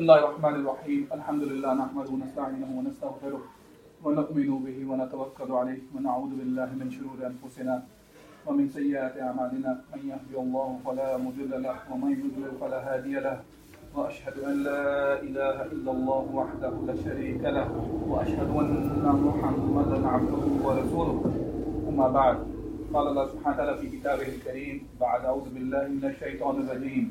بسم الله الرحمن الرحيم الحمد لله نحمده ونستعينه ونستغفره ونؤمن به ونتوكل عليه ونعوذ بالله من شرور أنفسنا ومن سيئات أعمالنا من يهدي الله فلا مضل له ومن يضلل فلا هادي له وأشهد أن لا إله إلا الله وحده لا شريك له وأشهد أن محمدا عبده ورسوله أما بعد قال الله سبحانه وتعالى في كتابه الكريم بعد أعوذ بالله من الشيطان الرجيم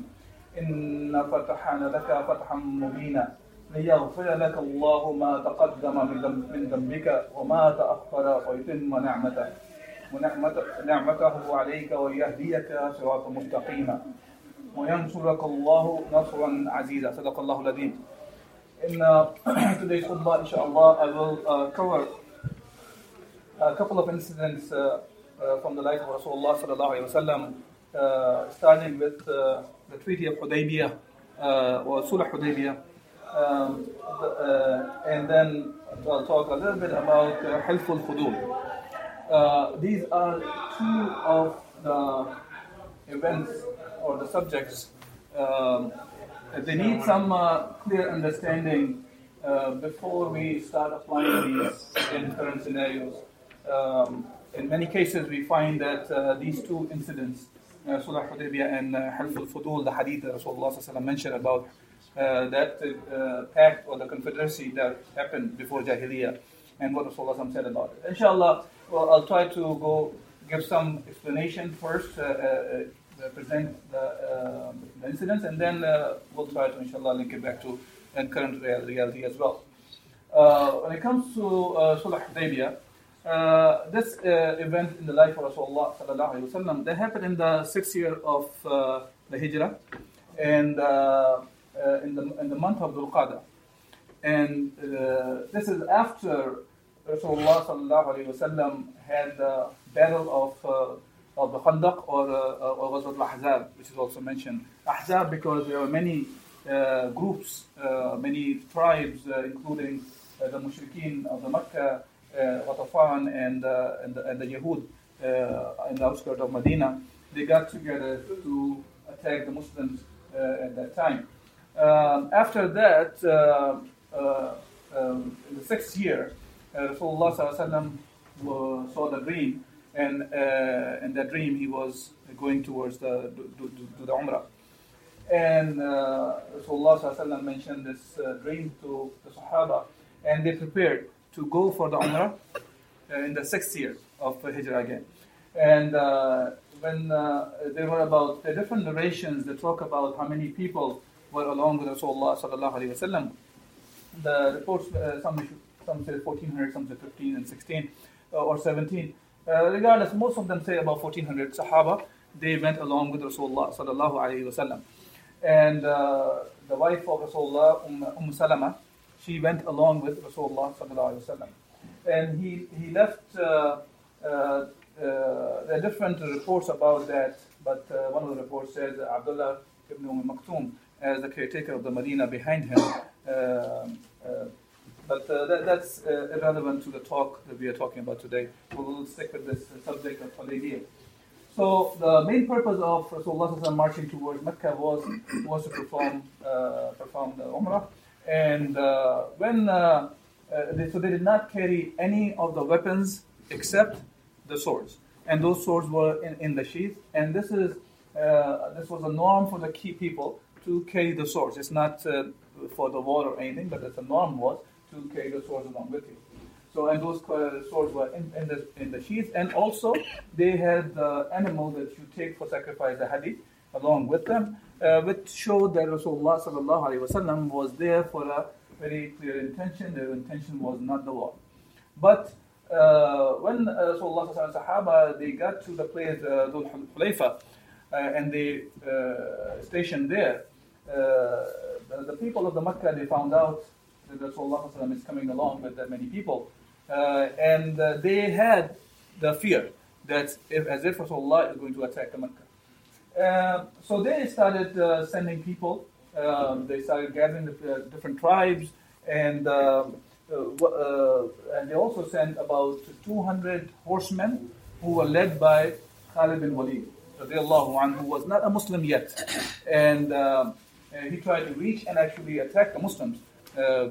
إن فتحنا لك فتحا مبينا ليغفر لك الله ما تقدم من ذنب- من ذنبك وما تأخر ويتم نعمته. ونعمته نعمته عليك ويهديك صراطا مستقيما. وينصرك الله نصرا عزيزا. صدق الله العظيم. In uh, today's khutbah, inshallah, I will uh, cover a couple of incidents uh, uh, from the life of Rasulullah sallallahu alaihi wasallam, starting with uh, the Treaty of Hudaybiyah uh, or Sulh Hudaybiyah, um, uh, and then I'll talk a little bit about uh, Hilful. Uh, these are two of the events or the subjects. Um, they need some uh, clear understanding uh, before we start applying these in current scenarios. Um, in many cases, we find that uh, these two incidents, uh, Sulh Hudaybiyah and uh, Hilf al-Fudul, the hadith that Rasulullah mentioned about uh, that uh, pact or the confederacy that happened before Jahiliyyah and what Rasulullah said about it. Inshallah, well, I'll try to go give some explanation first, uh, uh, uh, present the, the incidents, and then we'll try to, inshallah, link it back to current reality as well. When it comes to Sulh Hudaybiyah, uh, this uh, event in the life of Rasulullah sallallahu that happened in the sixth year of uh, the Hijrah, and uh, uh, in the in the month of Dhul Qa'dah, and uh, this is after Rasulullah sallallahu had the battle of of the Khandaq or uh, or al-Ahzab, which is also mentioned. Ahzab because there were many groups, many tribes, including the Mushrikeen of the Makkah, Ghatafan, and, uh, and, the, and the Yahud uh, in the outskirts of Medina. They got together to attack the Muslims uh, at that time. Um, after that, uh, uh, um, in the sixth year, uh, Rasulullah alaihi wasallam saw the dream, and uh, in that dream he was going towards the to, to, to the Umrah. And uh, Rasulullah wasallam mentioned this uh, dream to the Sahaba, and they prepared to go for the Umrah uh, in the sixth year of Hijrah again. And uh, when uh, there were about the different narrations that talk about how many people were along with Rasulullah sallallahu alaihi wasallam, the reports uh, some some say 1400, some say 15 and 16 uh, or 17. Uh, regardless, most of them say about 1400 Sahaba. They went along with Rasulullah sallallahu alaihi wasallam, and the wife of Rasulullah, Umm, umm Salama, she went along with Rasulullah and he he left. Uh, uh, uh, different reports about that, but uh, one of the reports says Abdullah ibn Umm Maktoum as the caretaker of the Medina behind him. Uh, uh, but uh, that, that's irrelevant to the talk that we are talking about today. We'll stick with this subject of Hudaybiyah. So the main purpose of Rasulullah marching towards Mecca was was to perform perform the Umrah, and uh, when uh, uh, they, so they did not carry any of the weapons except the swords, and those swords were in, in the sheath. And this is this was a norm for the key people to carry the swords. It's not for the war or anything, but a norm was to carry the swords along with you. So and those swords were in, in the in the sheath, and also they had the animal that you take for sacrifice, the hadi, along with them, uh, which showed that Rasulullah wasallam was there for a very clear intention. Their intention was not the war, but uh, when uh, Rasulullah alaihi Sahaba they got to the place uh, Dhul Hulayfa, uh, and they uh, stationed there, uh, the, the people of the Makkah they found out that Rasulullah is coming along with that many people. Uh, and they had the fear that if, as if Rasulullah is going to attack the Mecca. Uh, so they started uh, sending people. Um, they started gathering the uh, different tribes, and um, uh, and they also sent about 200 horsemen who were led by Khalid bin Walid, who was not a Muslim yet, and he tried to reach and actually attack the Muslims.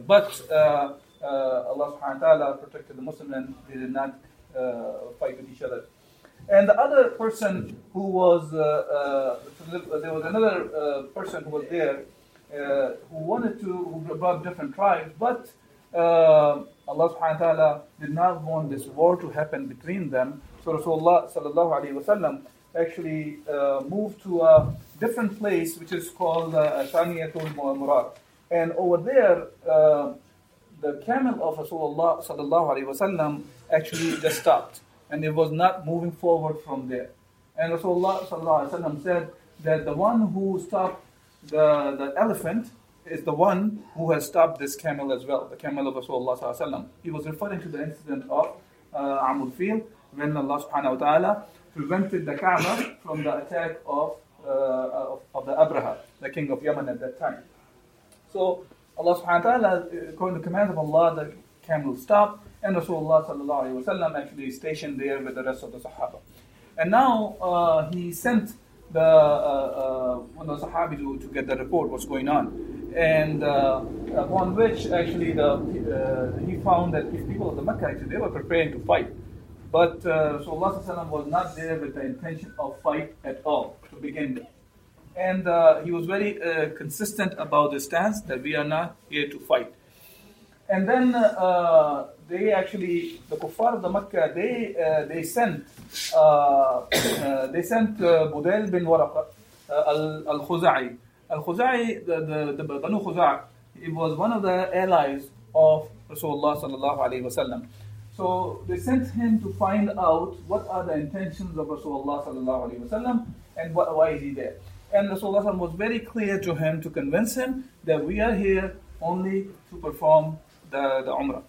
but Allah subhanahu wa ta'ala protected the Muslims and they did not fight with each other. And the other person who was, uh, uh, there was another uh, person who was there uh, who wanted to, who brought different tribes, but uh, Allah subhanahu wa ta'ala did not want this war to happen between them. So Rasulullah sallallahu alayhi wasallam actually uh, moved to a different place which is called Thaniyatul Murar. And over there, the camel of Rasulullah sallallahu alayhi wasallam actually just stopped and it was not moving forward from there. And Rasulullah said that the one who stopped the, the elephant is the one who has stopped this camel as well, the camel of Rasulullah. He was referring to the incident of uh, Amul Fil when Allah subhanahu wa ta'ala prevented the Kaaba from the attack of, uh, of, of, the Abraha, the king of Yemen at that time. So Allah subhanahu wa ta'ala, according to the command of Allah, the camel stopped and Rasulullah actually stationed there with the rest of the Sahaba. And now uh, he sent the uh, uh, one of the Sahabi to, to get the report what's going on, and uh, upon which actually the uh, he found that these people of the Mecca actually they were preparing to fight, but uh, Rasulullah was not there with the intention of fight at all to begin with. And uh, he was very uh, consistent about the stance that we are not here to fight. And then uh, they actually, the kuffar of the Makkah, they uh, they sent uh, uh they sent uh, Budayl bin Waraqa uh, al Khuzai. Al Khuzai, the, the, the Banu Khuzai, it was one of the allies of Rasulullah sallallahu alaihi wasallam. So they sent him to find out what are the intentions of Rasulullah sallallahu alaihi wasallam and what, why is he there. And Rasulullah was very clear to him to convince him that we are here only to perform the, the Umrah.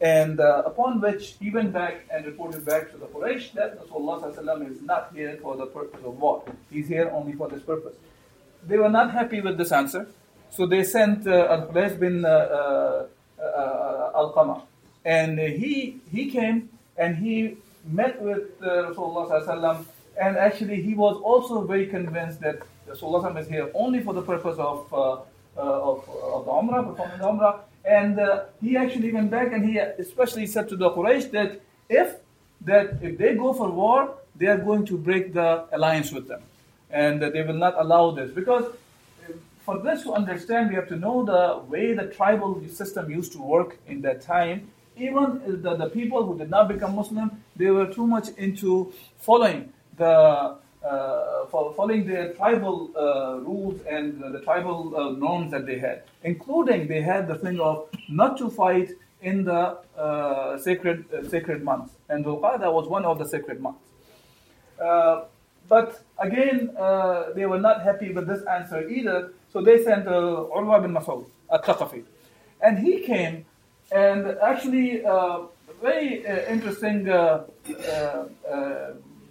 And uh, upon which he went back and reported back to the Quraysh that Rasulullah is not here for the purpose of war. He's here only for this purpose. They were not happy with this answer, so they sent uh, Al-Khulays bin uh, uh, uh Al-Qama. And he, he came and he met with uh, Rasulullah and actually he was also very convinced that Rasulullah is here only for the purpose of, uh, of, of the Umrah, performing the Umrah, and uh, he actually went back and he especially said to the Quraysh that if that if they go for war, they are going to break the alliance with them, and they will not allow this because uh, for this to understand, we have to know the way the tribal system used to work in that time. Even the, the people who did not become Muslim, they were too much into following the uh, following their tribal uh, rules and the tribal uh, norms that they had, including they had the thing of not to fight in the uh, sacred uh, sacred months, and Dhul was one of the sacred months. Uh, but again, they were not happy with this answer either, so they sent uh, Urwa bin Mas'ud, a Thaqafi, and he came and actually very interesting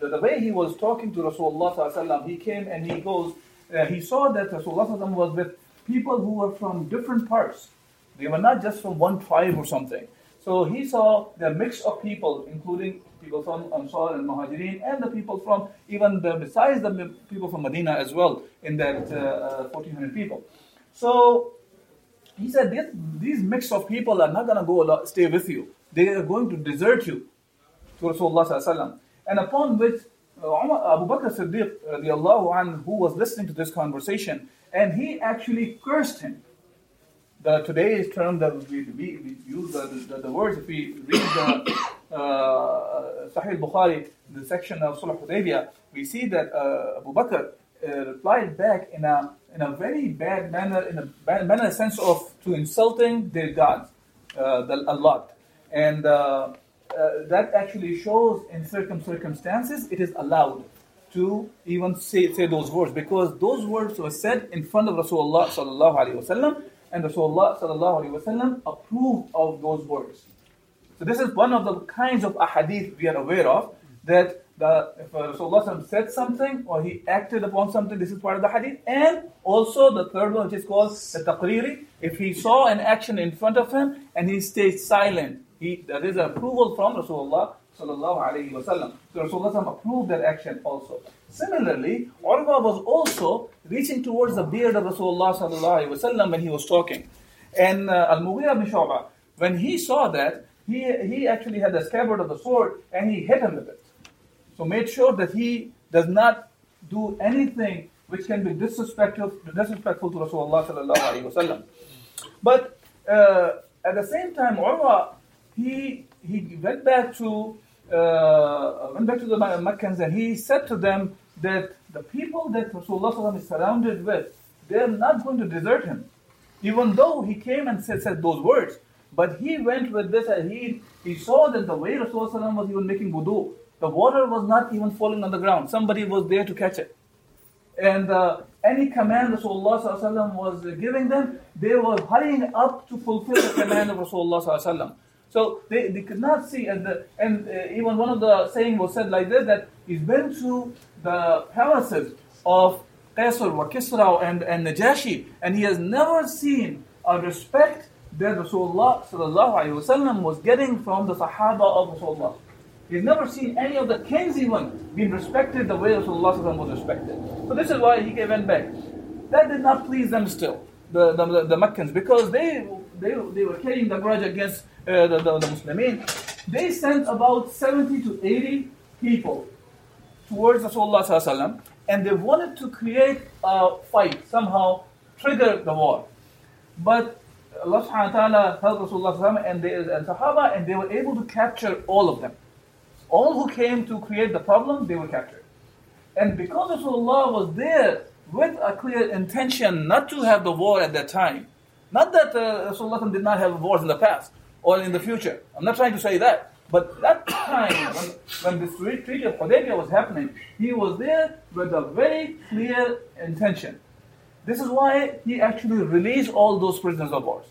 the, the way he was talking to Rasulullah, he came and he goes, uh, he saw that Rasulullah was with people who were from different parts. They were not just from one tribe or something. So he saw the mix of people, including people from Ansar and Muhajirin, and the people from even the, besides the people from Medina as well, in that uh, 1400 uh, people. So he said, these, these mix of people are not going to go stay with you. They are going to desert you to Rasulullah. And upon which uh, Abu Bakr Siddiq who was listening to this conversation, and he actually cursed him. The today's term that we, we, we use the, the, the, words, if we read the uh, Sahih Bukhari, the section of Sulh Hudaybiyah, we see that uh, Abu Bakr uh, replied back in a in a very bad manner, in a bad manner, sense of to insulting their gods, uh, the, a lot, and uh, uh, that actually shows in certain circumstances it is allowed to even say, say those words because those words were said in front of Rasulullah sallallahu alaihi wasallam and Rasulullah sallallahu alaihi wasallam approved of those words. So this is one of the kinds of ahadith we are aware of that the, if Rasulullah said something or he acted upon something, this is part of the hadith. And also the third one, which is called the taqriri, if he saw an action in front of him and he stayed silent, he, there is approval from Rasulullah sallallahu alayhi wasallam. So Rasulullah approved that action also. Similarly, Urwa was also reaching towards the beard of Rasulullah sallallahu alayhi wasallam when he was talking. And uh, Al-Mughira bin Shu'bah, when he saw that, he, he actually had the scabbard of the sword and he hit him with it. So made sure that he does not do anything which can be disrespectful, disrespectful to Rasulullah sallallahu alaihi wasallam. But uh, at the same time, Urwa, he he went back to uh, went back to the Meccans and he said to them that the people that Rasulullah is surrounded with, they're not going to desert him. Even though he came and said, said those words, but he went with this and he, he saw that the way Rasulullah was even making wudu, the water was not even falling on the ground. Somebody was there to catch it. And uh, any command Rasulullah was giving them, they were hurrying up to fulfill the command of Rasulullah. So they, they could not see, and, the, and uh, even one of the saying was said like this that he's been to the palaces of Qaisar, Kisra, and, and Najashi, and he has never seen a respect that Rasulullah was getting from the Sahaba of Rasulullah. He's never seen any of the kings even being respected the way Rasulullah was respected. So this is why he went back. That did not please them still, the, the, the, the Meccans, because they, they, they were carrying the grudge against uh, the, the, the Muslimin. They sent about 70 to 80 people towards Rasulullah and they wanted to create a fight, somehow trigger the war. But Allah subhanahu wa ta'ala helped Rasulullah and, they, and Sahaba and they were able to capture all of them. All who came to create the problem, they were captured. And because Rasulullah was there with a clear intention not to have the war at that time, not that uh, Rasulullah did not have wars in the past or in the future. I'm not trying to say that. But that time, when, when this treaty of Hudaybiyah was happening, he was there with a very clear intention. This is why he actually released all those prisoners of war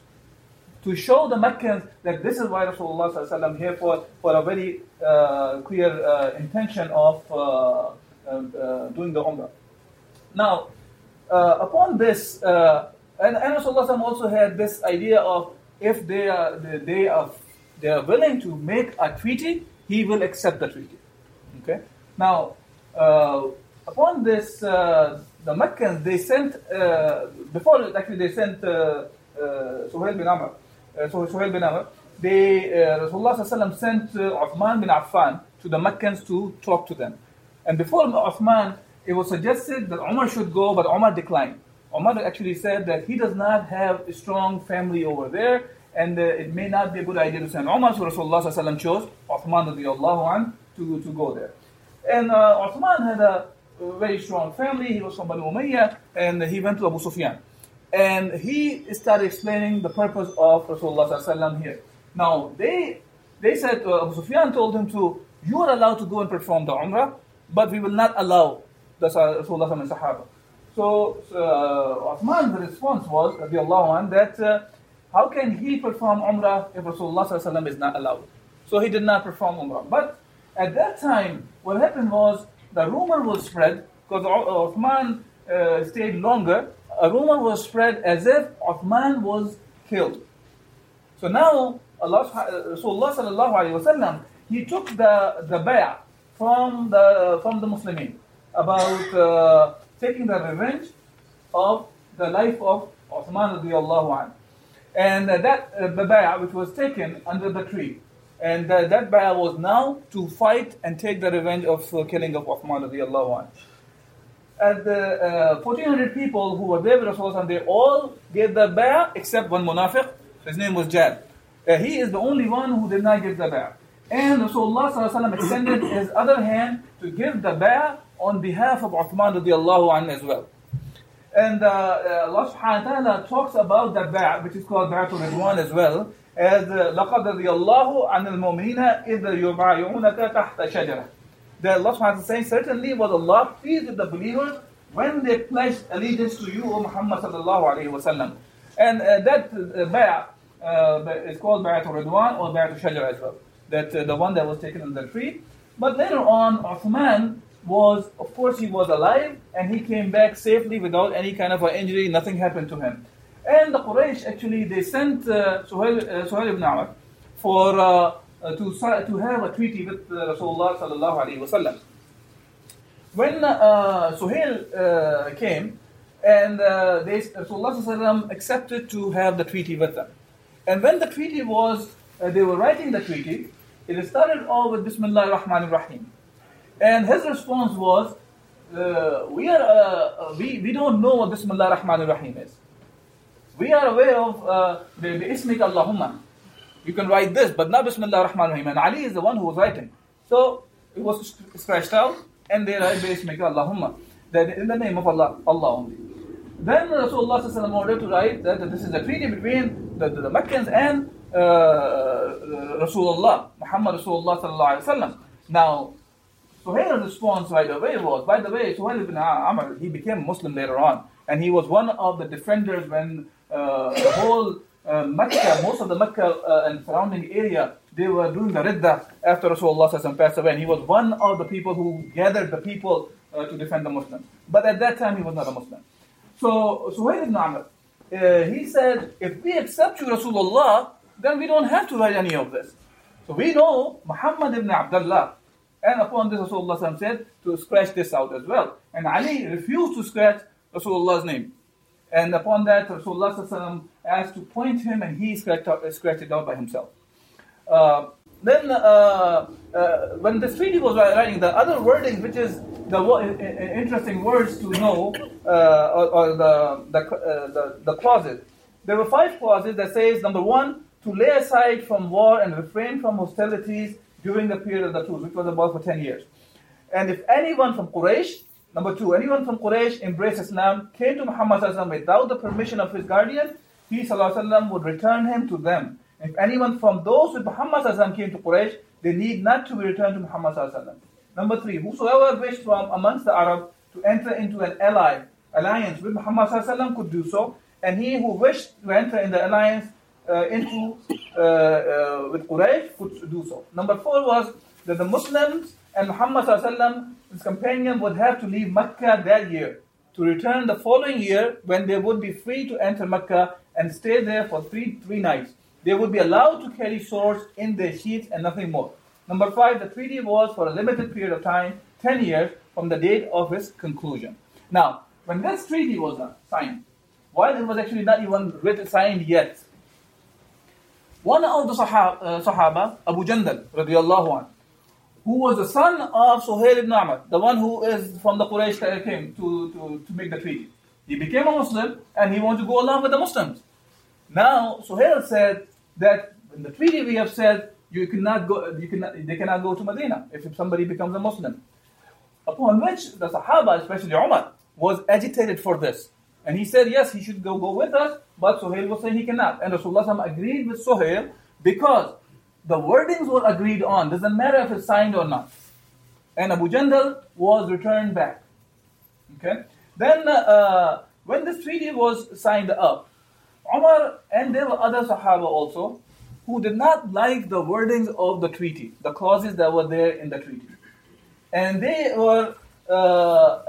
to show the Meccans that this is why Rasulullah here for, for a very uh, clear uh, intention of uh, um, uh doing the Umrah. Now, uh, upon this, uh, and, and Rasulullah also had this idea of if they are, they are, they are willing to make a treaty, he will accept the treaty. Okay? Now, upon this, the Meccans, they sent, before actually they sent uh, Suhail bin Amr, uh, Suhail bin Amr, they, uh, Rasulullah sent uh, Uthman bin Affan to the Meccans to talk to them. And before Uthman, it was suggested that Umar should go, but Umar declined. Umar actually said that he does not have a strong family over there, and uh, it may not be a good idea to send Umar, so Rasulullah chose Uthman an, to, to go there. And uh, Uthman had a very strong family, he was from Banu Umayyah, and he went to Abu Sufyan. And he started explaining the purpose of Rasulullah here. Now, they, they said, uh, Abu Sufyan told him to, you are allowed to go and perform the Umrah, but we will not allow the Rasulullah and Sahaba. So, uh, Uthman's response was, anh, that uh, how can he perform Umrah if Rasulullah is not allowed? So he did not perform Umrah. But at that time, what happened was the rumor was spread because Uthman uh, stayed longer a rumor was spread as if Uthman was killed. So now Allah Rasulullah sallallahu wasallam he took the the bay'ah from the from the Muslimin about uh, taking the revenge of the life of Uthman radiallahu anhu. And uh, that uh, bay'ah which was taken under the tree. And uh, that bay'ah was now to fight and take the revenge of the killing of Uthman radiallahu anhu And the uh, 1400 people who were there with Rasulullah, they all gave the bay'ah except one munafiq. His name was Jad. Uh, he is the only one who did not give the bay'ah. And Rasulullah extended his other hand to give the bay'ah on behalf of Uthman radiallahu anhu as well. And uh, uh, Allah subhanahu wa ta'ala talks about that bay'ah, which is called Bay'atul Ridwan as well, as لَقَدْ رَضِيَ اللَّهُ عَنِ الْمُؤْمِنِينَ إِذْ يُبَايِعُونَكَ تَحْتَ شَجَرَةٍ that Allah subhanahu wa saying, certainly was Allah pleased with the believers when they pledged allegiance to you, O Muhammad sallallahu alayhi wa sallam. And uh, that uh, bay'ah uh, is called Bay'at al-Ridwan or Bay'at al-Shajar as well. That uh, the one that was taken on the tree. But later on, Uthman was, of course, he was alive and he came back safely without any kind of an injury, nothing happened to him. And the Quraysh actually, they sent uh, Suhail, uh, Suhail ibn Amr for, uh, uh to, to have a treaty with uh, Rasulullah sallallahu alayhi wasallam. When uh, Suhail uh, came, and uh, they, Rasulullah accepted to have the treaty with them. And when the treaty was, they were writing the treaty, it started all with Bismillah ar-Rahman ar-Rahim. And his response was, uh, we, are, uh, uh, we, we don't know what Bismillah ar-Rahman ar-Rahim is. We are aware of uh, the Ismik Allahumma. You can write this, but not Bismillah ar-Rahman ar-Rahim. And Ali is the one who was writing. So it was scratched out, and they write Bismik Allahumma. That in the name of Allah, Allah only. Then Rasulullah ordered to write that this is a treaty between the, the, the Meccans and uh, Rasulullah, Muhammad Rasulullah Now, Suhail's response right away was, by the way, Suhail ibn Amr, he became Muslim later on, and he was one of the defenders when uh, the whole uh, Mecca, most of the Mecca uh, and surrounding area, they were doing the ridda after Rasulullah passed away, and he was one of the people who gathered the people uh, to defend the Muslims. But at that time, he was not a Muslim. So Suhail ibn Amr, uh, he said, if we accept you Rasulullah, then we don't have to write any of this. So we know Muhammad ibn Abdullah, and upon this Rasulullah said to scratch this out as well. And Ali refused to scratch Rasulullah's name. And upon that Rasulullah asked to point him and he scratched, scratched it out by himself. Uh, then uh, uh, when the treaty was writing, the other wording, which is the interesting words to know, uh, or, or, the the, uh, the, the clauses. There were five clauses that says number one, to lay aside from war and refrain from hostilities during the period of the truce, which was about for ten years. And if anyone from Quraysh, number two, anyone from Quraysh embraced Islam, came to Muhammad without the permission of his guardian, he وسلم, would return him to them if anyone from those with Muhammad came to Quraysh, they need not to be returned to Muhammad. Number three, whosoever wished from amongst the Arab to enter into an ally, alliance with Muhammad could do so, and he who wished to enter in the alliance uh, into uh, uh, with Quraysh could do so. Number four was that the Muslims and Muhammad his companion would have to leave Mecca that year to return the following year when they would be free to enter Mecca and stay there for three three nighs. They would be allowed to carry swords in their sheaths and nothing more. Number five, the treaty was for a limited period of time, 10 years, from the date of its conclusion. Now, when this treaty was signed, while it was actually not even written, signed yet, one of the Sahaba, uh, Sahaba Abu Jandal, radiallahu anh, who was the son of Suhail ibn Amr, the one who is from the Quraysh that came to, to, to make the treaty. He became a Muslim and he wanted to go along with the Muslims. Now, Suhail said, that in the treaty we have said you cannot go, you cannot, they cannot go to Medina if somebody becomes a Muslim. Upon which the Sahaba, especially Umar, was agitated for this. And he said, yes, he should go, go with us, but Suhail was saying he cannot. And Rasulullah agreed with Suhail because the wordings were agreed on. Doesn't matter if it's signed or not. And Abu Jandal was returned back. Okay. Then uh, when this treaty was signed up, Umar and there were other Sahaba also who did not like the wordings of the treaty, the clauses that were there in the treaty. And they were uh,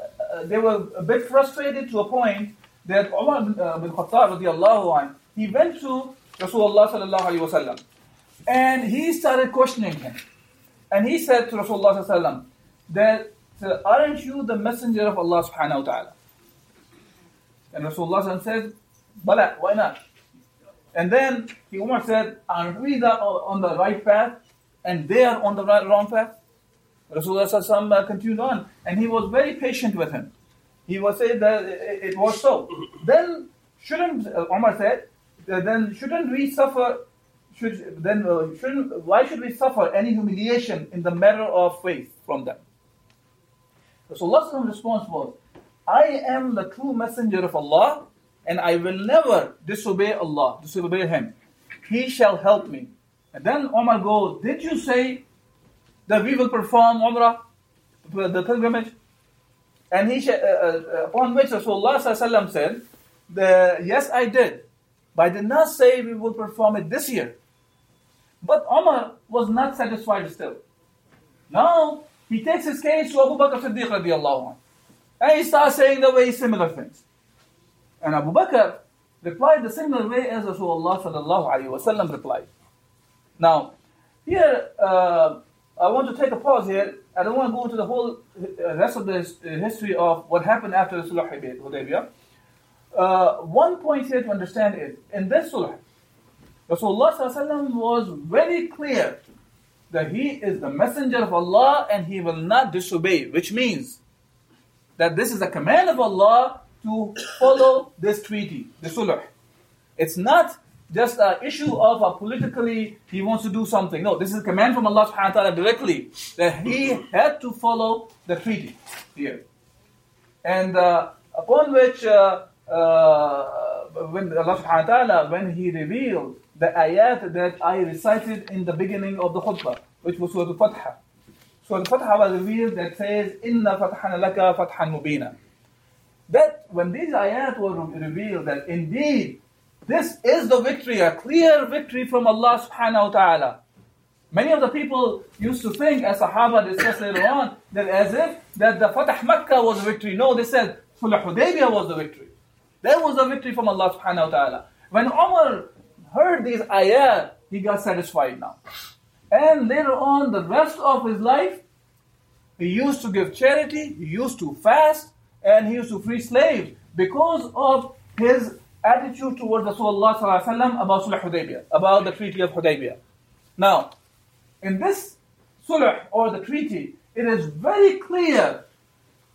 they were a bit frustrated to a point that Umar bin, uh, bin Khattab radiallahu he went to Rasulullah sallallahu alayhi wasallam and he started questioning him. And he said to Rasulullah sallallahu that uh, aren't you the messenger of Allah subhanahu wa ta'ala? And Rasulullah said, Bala, why not? And then he Umar said, Aren't we the, on the right path? And they are on the right, wrong path? Rasulullah uh, continued on, and he was very patient with him. He was saying that it was so. Then shouldn't uh, Umar said, then shouldn't we suffer? Should then uh, shouldn't why should we suffer any humiliation in the matter of faith from them? So Allah's response was, I am the true messenger of Allah and I will never disobey Allah, disobey Him. He shall help me. And then Omar goes, Did you say that we will perform Umrah, the pilgrimage? And he uh, uh, upon which Rasulullah said, the, Yes, I did. But I did not say we will perform it this year. But Umar was not satisfied still. Now he takes his case to Abu Bakr Siddiq radiallahu anh, and he starts saying the way similar things. And Abu Bakr replied the similar way as Rasulullah sallallahu alayhi wasallam replied. Now, here uh, I want to take a pause here. I don't want to go into the whole uh, rest of the uh, history of what happened after the Sulh Hudaybiyah. Uh, one point here to understand is in this Sulh, Rasulullah was very clear that he is the messenger of Allah and he will not disobey, which means that this is a command of Allah to follow this treaty, the Sulh. It's not just an issue of a politically he wants to do something. No, this is a command from Allah subhanahu wa ta'ala directly that he had to follow the treaty here. And uh, upon which uh, uh, when Allah subhanahu wa ta'ala, when he revealed the ayat that I recited in the beginning of the khutbah, which was Surah Al-Fath. Surah Al-Fath was revealed that says, Inna fatahana laka fathan mubina. That when these ayat were revealed, that indeed this is the victory, a clear victory from Allah subhanahu wa ta'ala. Many of the people used to think, as Sahaba discussed later on, that as if that the Fatah Makkah was a victory. No, they said Sulh Hudaybiyah was the victory. That was a victory from Allah subhanahu wa ta'ala. When Umar heard these ayat, he got satisfied now. And later on, the rest of his life, he used to give charity, he used to fast, and he used to free slaves because of his attitude towards Rasulullah about Sulh Hudaybiyah, about the Treaty of Hudaybiyah. Now, in this Sulh or the treaty, it is very clear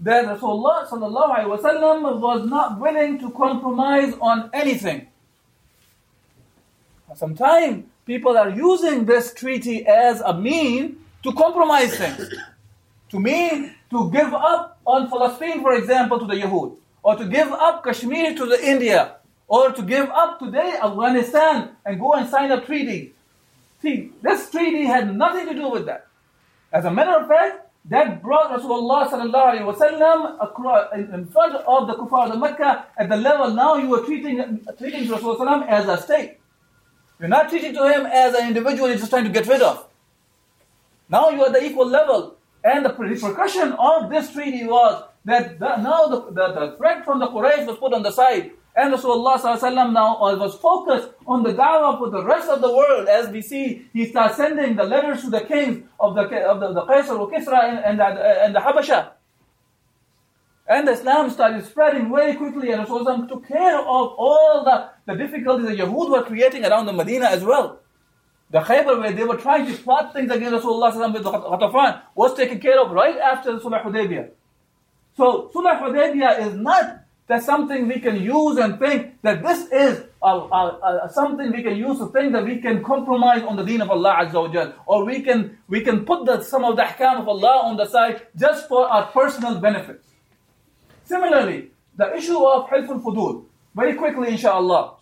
that Rasulullah was not willing to compromise on anything. Sometimes people are using this treaty as a mean to compromise things. to mean to give up on Palestine, for example, to the Yahud, or to give up Kashmir to the India, or to give up today Afghanistan and go and sign a treaty. See, this treaty had nothing to do with that. As a matter of fact, that brought Rasulullah sallallahu wasallam in front of the kuffar of Mecca at the level now you are treating treating Rasulullah as a state. You're not treating to him as an individual you're just trying to get rid of. Now you are at the equal level. And the repercussion of this treaty was that the, now the, the, the threat from the Quraysh was put on the side. And Rasulullah now was focused on the da'wah for the rest of the world. As we see, he starts sending the letters to the kings of the, of the, the Qaisar Kisra and, and, the, and the Habasha. And Islam started spreading very quickly, and Rasulullah took care of all the, the difficulties that Yahud were creating around the Medina as well. The Khaybar, where they were trying to plot things against Rasulullah with the Ghatafan, was taken care of right after the Sulh Hudaybiyah. So, Sulh Hudaybiyah is not that something we can use and think that this is a, a, a, something we can use to think that we can compromise on the deen of Allah Azza wa or we can we can put the, some of the ahkam of Allah on the side just for our personal benefits. Similarly, the issue of Hilf al-Fudul, very quickly inshallah.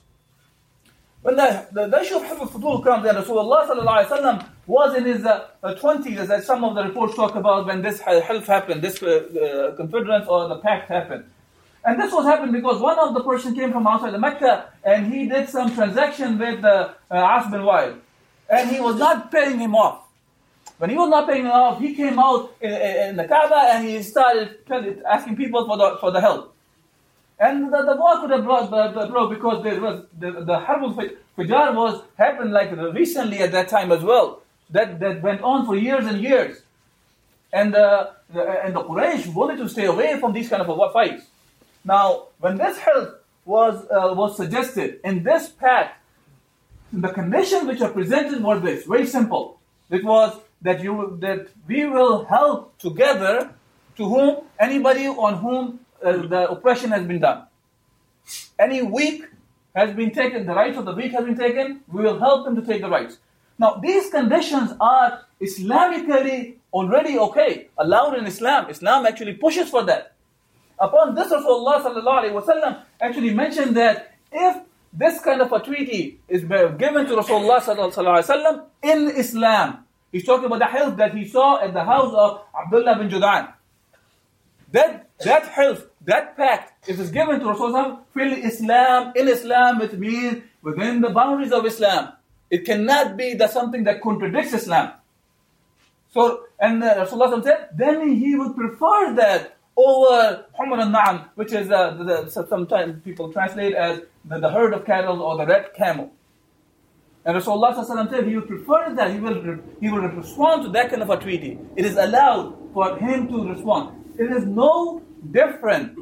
When the, the, the issue of Hilf al-Fudul comes, then Rasulullah was in his uh, 20s, as some of the reports talk about when this Hilf happened, this uh, uh, confederence or the pact happened. And this was happened because one of the person came from outside the Mecca and he did some transaction with uh, uh, As bin Wa'il. And he was not paying him off. When he was not paying him off, he came out in, in, the Kaaba and he started asking people for the, for the help. And the, the war could have brought the, the because there was the, the Harbul Fijar was happened like recently at that time as well. That, that went on for years and years. And, uh, the, and the Quraysh wanted to stay away from these kind of fights. Now, when this help was, uh, was suggested in this pact, the conditions which are presented were this, very simple. It was that you that we will help together to whom anybody on whom uh, the oppression has been done. Any weak has been taken, the rights of the weak has been taken, we will help them to take the rights. Now, these conditions are Islamically already okay, allowed in Islam. Islam actually pushes for that. Upon this, Rasulullah actually mentioned that if this kind of a treaty is given to Rasulullah in Islam, He's talking about the hilf that he saw at the house of Abdullah bin Judan. That, that hilf, that pact, if it's given to Rasulullah, fil Islam, in Islam, it means within the boundaries of Islam. It cannot be that something that contradicts Islam. So, and uh, Rasulullah said, then he would prefer that over Humar al-Na'am, which is uh, the, the, sometimes people translate as the, the herd of cattle or the red camel. And Rasulullah said he would prefer that, he will, he will respond to that kind of a treaty. It is allowed for him to respond. It is no different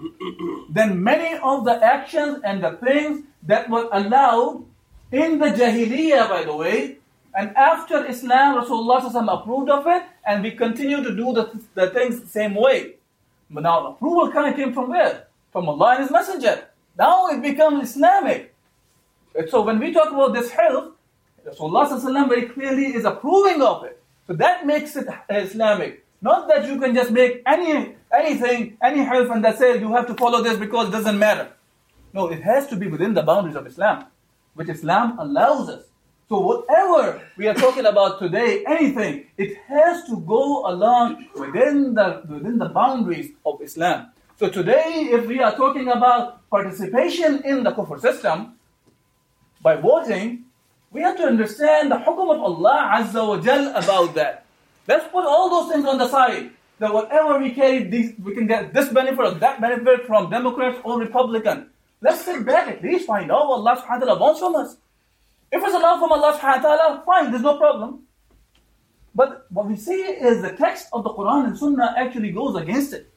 than many of the actions and the things that were allowed in the Jahiliyyah, by the way. And after Islam, Rasulullah approved of it, and we continue to do the, the things the same way. But now approval kind of came from where? From Allah and His Messenger. Now it becomes Islamic. So when we talk about this hilf, Rasulullah very clearly is approving of it. So that makes it Islamic. Not that you can just make any anything, any hilf, and that says you have to follow this because it doesn't matter. No, it has to be within the boundaries of Islam, which Islam allows us. So whatever we are talking about today, anything, it has to go along within the within the boundaries of Islam. So today, if we are talking about participation in the kufr system by voting, we have to understand the hukum of Allah Azza wa Jal about that. Let's put all those things on the side. That whatever we carry, we can get this benefit or that benefit from Democrats or Republican. Let's sit back at least find out what Allah subhanahu wa ta'ala wants from us. If it's allowed from Allah subhanahu wa ta'ala, fine, there's no problem. But what we see is the text of the Quran and Sunnah actually goes against it.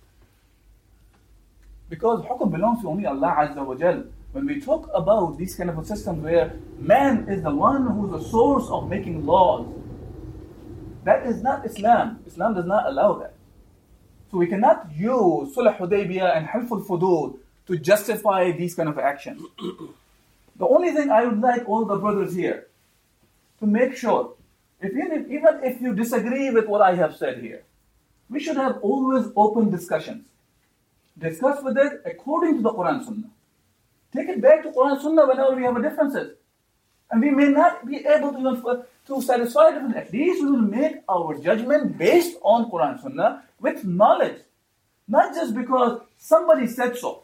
Because hukum belongs to only Allah Azza wa Jal. When we talk about these kind of a system where man is the one who's the source of making laws, that is not Islam. Islam does not allow that. So we cannot use Sulh Hudaybiyah and Hilf al-Fudul to justify these kind of actions. The only thing I would like all the brothers here to make sure, if even, even if you disagree with what I have said here, we should have always open discussions. Discuss with it according to the Quran Sunnah. Take it back to Quran Sunnah whenever we have differences. And we may not be able to, to satisfy them. At least we will make our judgment based on Quran Sunnah with knowledge. Not just because somebody said so.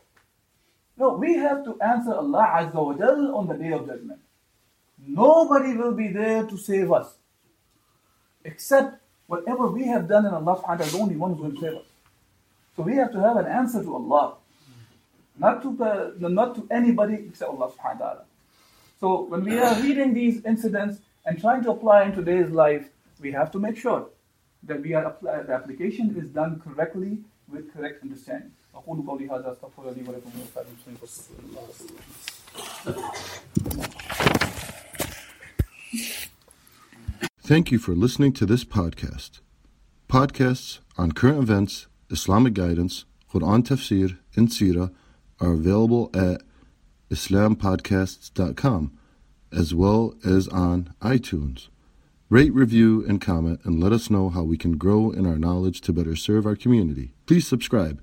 No, we have to answer Allah Azza wa Jal on the day of judgment. Nobody will be there to save us. Except whatever we have done in Allah subhanahu wa ta'ala the only one who will save us. So we have to have an answer to Allah. Not to, uh, not to anybody except Allah subhanahu wa ta'ala. So when we are reading these incidents and trying to apply in today's life, we have to make sure that we are the application is done correctly with correct understanding. أقول قولي هذا أستغفر لي ولكم Thank you for listening to this podcast. Podcasts on current events, Islamic guidance, Quran tafsir, and Sirah are available at islampodcasts.com as well as on iTunes. Rate, review, and comment, and let us know how we can grow in our knowledge to better serve our community. Please subscribe.